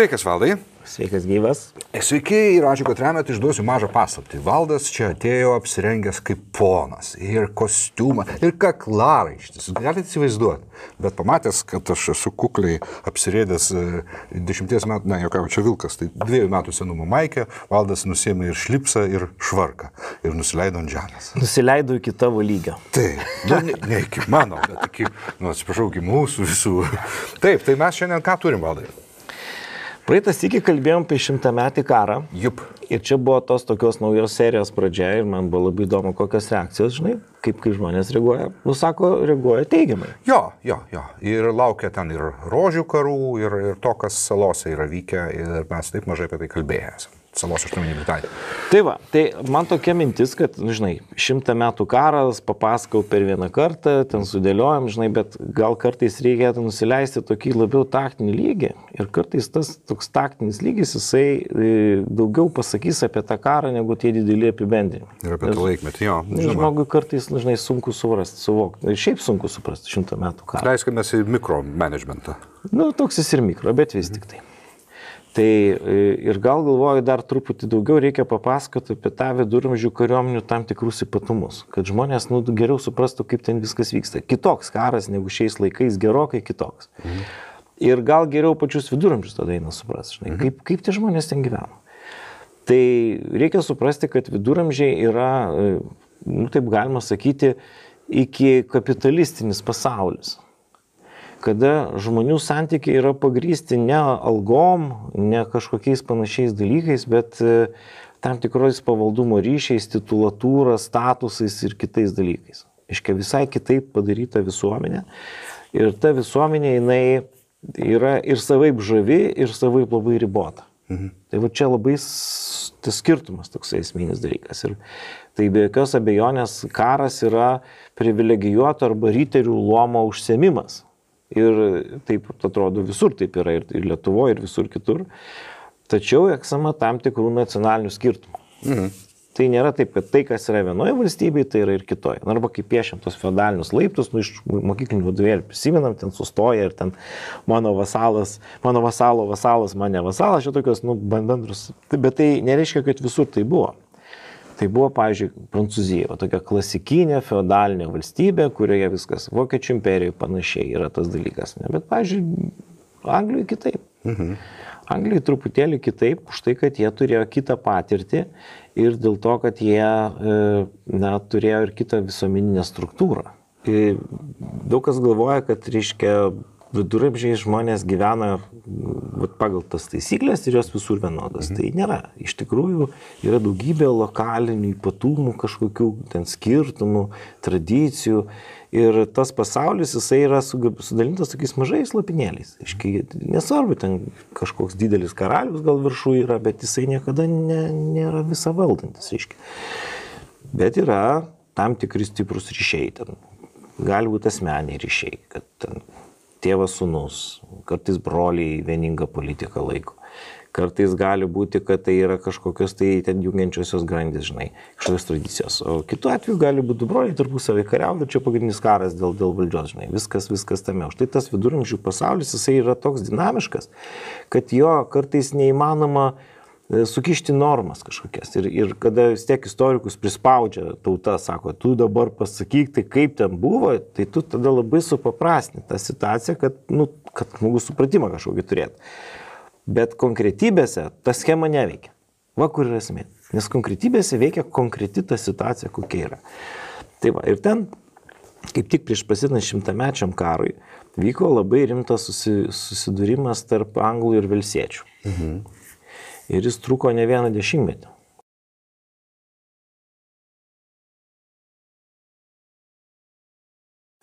Sveikas, Valdai. Sveikas gyvas. Sveiki ir ačiū, kad remiat, išduosiu mažą paslaptį. Valdas čia atėjo apsirengęs kaip ponas. Ir kostiumą, ir kaklaraištis. Galite įsivaizduoti. Bet pamatęs, kad aš esu kukliai apsirėdęs e, dešimties metų, ne, jokiau, čia vilkas, tai dviejų metų senumo maikė, Valdas nusėmė ir šlipsą, ir švarką. Ir nusileido ant žemės. Nusileidau iki tavo lygio. Taip, nu, ne, ne iki mano, bet iki, nu, atsiprašau, iki mūsų visų. Taip, tai mes šiandien ką turim, Valdai? Praeitą sėkį kalbėjom apie šimtametį karą. Jup. Ir čia buvo tos tokios naujos serijos pradžia ir man buvo labai įdomu, kokios reakcijos, žinai, kaip, kaip žmonės reaguoja. Nusako, reaguoja teigiamai. Jo, jo, jo. Ir laukia ten ir rožių karų, ir, ir to, kas salose yra vykę, ir mes taip mažai apie tai kalbėjęs salos aštuomenį Britanija. Tai va, tai man tokia mintis, kad, nu, žinai, šimtą metų karas, papasakau per vieną kartą, ten sudėliojom, žinai, bet gal kartais reikėtų nusileisti tokį labiau taktinį lygį. Ir kartais tas toks taktinis lygis, jisai e, daugiau pasakys apie tą karą, negu tie dideli apibendrinimai. Ir apie tą laikmetį, jo. Nu, žmogui kartais, nu, žinai, sunku suprasti, suvokti. Ir šiaip sunku suprasti šimtą metų karą. Leiskime į mikromanagementą. Nu, toks jis ir mikro, bet vis tik tai. Tai e, ir gal galvoju dar truputį daugiau reikia papasakoti apie tą viduramžių kariuomenių tam tikrus ypatumus, kad žmonės nu, geriau suprastų, kaip ten viskas vyksta. Kitoks karas negu šiais laikais, gerokai kitoks. Mhm. Ir gal geriau pačius viduramžius tada eina suprasti, žinai, mhm. kaip, kaip tie žmonės ten gyvena. Tai reikia suprasti, kad viduramžiai yra, e, nu, taip galima sakyti, iki kapitalistinis pasaulis kada žmonių santykiai yra pagrysti ne algom, ne kažkokiais panašiais dalykais, bet e, tam tikrais pavaldumo ryšiais, titulatūra, statusais ir kitais dalykais. Iškia visai kitaip padaryta visuomenė. Ir ta visuomenė jinai yra ir savaip žavi, ir savaip labai ribota. Mhm. Tai va čia labai tas skirtumas toks esminis dalykas. Ir tai be jokios abejonės karas yra privilegijuoto arba ryterių luomo užsiemimas. Ir taip atrodo visur taip yra ir, ir Lietuvoje, ir visur kitur. Tačiau esama tam tikrų nacionalinių skirtumų. Mhm. Tai nėra taip, kad tai, kas yra vienoje valstybėje, tai yra ir kitoje. Arba kaip piešiam tos feudalinius laiptus, nu, iš mokyklinių vadovėlių prisimenam, ten sustoja ir ten mano vasalas, mano vasalo vasalas, mane vasalas, čia tokios, nu, bendrus. Bet tai nereiškia, kad visur tai buvo. Tai buvo, pavyzdžiui, Prancūzija, tokia klasikinė feodalinė valstybė, kurioje viskas Vokiečių imperijoje panašiai yra tas dalykas. Ne? Bet, pavyzdžiui, Anglijoje kitaip. Mhm. Anglijai truputėlį kitaip, už tai, kad jie turėjo kitą patirtį ir dėl to, kad jie e, na, turėjo ir kitą visuomeninę struktūrą. Ir daug kas galvoja, kad, reiškia, viduramžiai žmonės gyvena pagal tas taisyklės ir jos visur vienodas. Mhm. Tai nėra. Iš tikrųjų yra daugybė lokalinių ypatumų, kažkokių ten skirtumų, tradicijų. Ir tas pasaulis, jisai yra sudalintas tokiais mažais lapinėliais. Iškai, nesvarbu, ten kažkoks didelis karalius gal viršų yra, bet jisai niekada ne, nėra visą valdantis. Iškai. Bet yra tam tikri stiprus ryšiai. Ten. Gali būti asmeniai ryšiai, kad ten tėvas sunus, kartais broliai vieningą politiką laiko. Kartais gali būti, kad tai yra kažkokios tai ten jungiančiosios grandys, žinai, kažkokios tradicijos. O kitu atveju gali būti broliai tarpusavį kariauti čia pagrindinis karas dėl, dėl valdžios, žinai, viskas, viskas tame. Štai tas viduramžių pasaulis, jisai yra toks dinamiškas, kad jo kartais neįmanoma uh, sukišti normas kažkokias. Ir, ir kada vis tiek istorikus prispaudžia tauta, sako, tu dabar pasakyk, tai kaip ten buvo, tai tu tada labai supaprasni tą situaciją, kad, nu, kad žmogus supratimą kažkokį turėtų. Bet konkretybėse ta schema neveikia. Va kur yra esmė. Nes konkretybėse veikia konkreti ta situacija, kokia yra. Tai va, ir ten, kaip tik prieš prasidant šimtamečiam karui, vyko labai rimtas susi, susidūrimas tarp anglų ir velsiečių. Mhm. Ir jis truko ne vieną dešimtmetį.